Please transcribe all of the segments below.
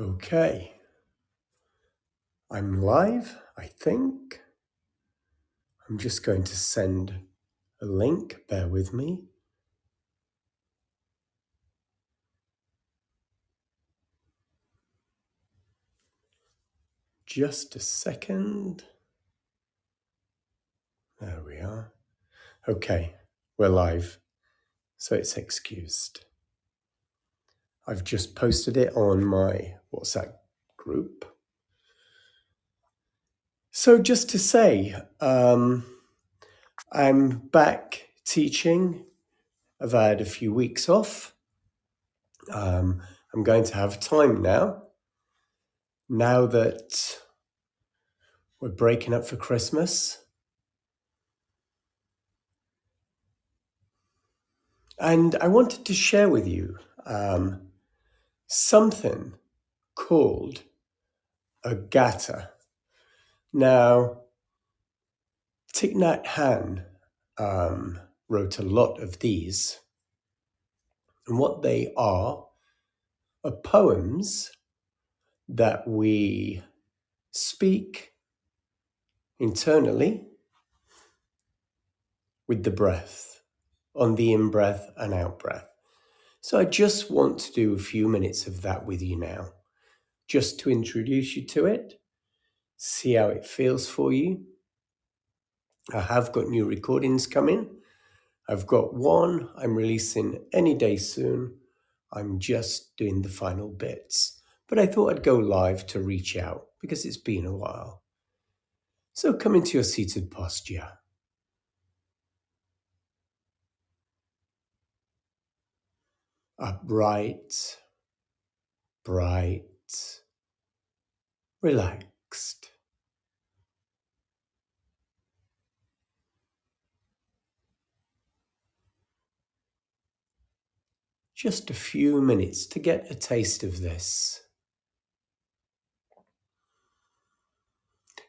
Okay, I'm live, I think. I'm just going to send a link, bear with me. Just a second. There we are. Okay, we're live, so it's excused. I've just posted it on my WhatsApp group. So, just to say, um, I'm back teaching. I've had a few weeks off. Um, I'm going to have time now, now that we're breaking up for Christmas. And I wanted to share with you um, something called a gatha. Now, Thich Nhat Hanh um, wrote a lot of these, and what they are are poems that we speak internally with the breath, on the in breath and out breath. So I just want to do a few minutes of that with you now, just to introduce you to it, see how it feels for you. I have got new recordings coming. I've got one I'm releasing any day soon. I'm just doing the final bits. But I thought I'd go live to reach out because it's been a while. So come into your seated posture. Upright, bright, relaxed. Just a few minutes to get a taste of this.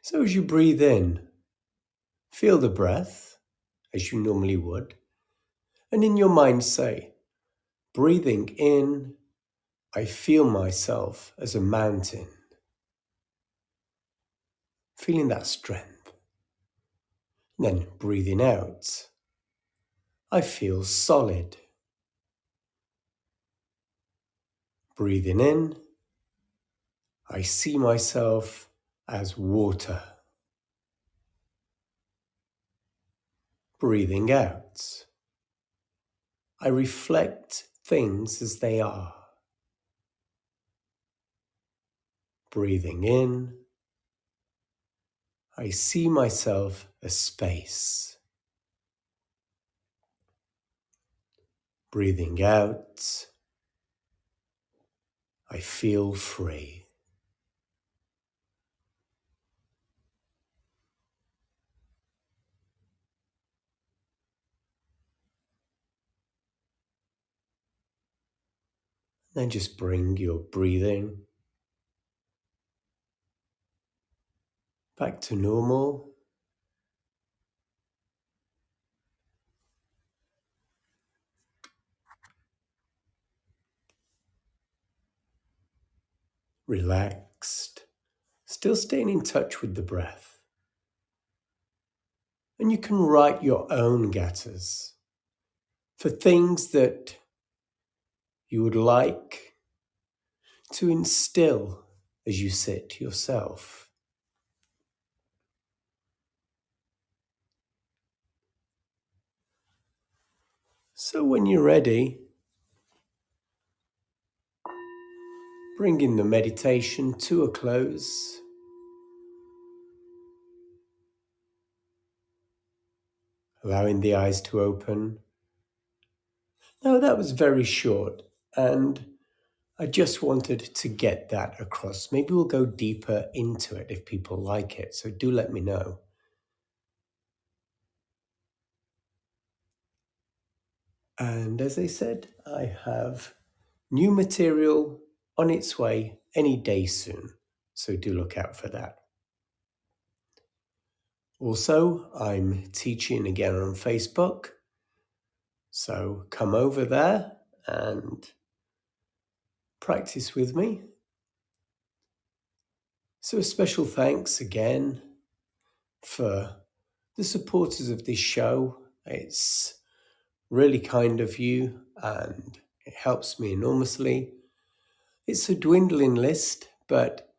So, as you breathe in, feel the breath as you normally would, and in your mind say, breathing in, I feel myself as a mountain, feeling that strength. Then breathing out, I feel solid. Breathing in, I see myself as water. Breathing out, I reflect things as they are. Breathing in, I see myself as space. Breathing out, I feel free. Then just bring your breathing back to normal. Relaxed, still staying in touch with the breath. And you can write your own gathas for things that you would like to instill as you sit yourself. So, when you're ready, bringing the meditation to a close. Allowing the eyes to open. Now, that was very short, and I just wanted to get that across. Maybe we'll go deeper into it if people like it. So, do let me know. And as I said, I have new material on its way any day soon. So do look out for that. Also, I'm teaching again on Facebook. So come over there and practice with me. So, a special thanks again for the supporters of this show. It's really kind of you and it helps me enormously. It's a dwindling list, but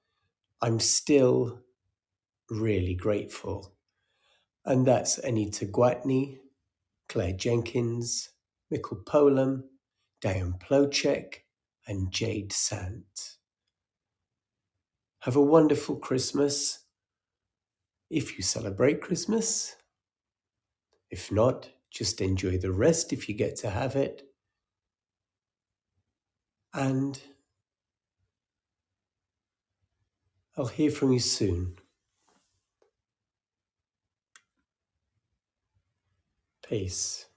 I'm still really grateful. And that's Anita Gwatney, Claire Jenkins, Mikkel Polam, Diane Plocek, and Jade Sant. Have a wonderful Christmas if you celebrate Christmas. If not, just enjoy the rest if you get to have it. And I'll hear from you soon. Peace.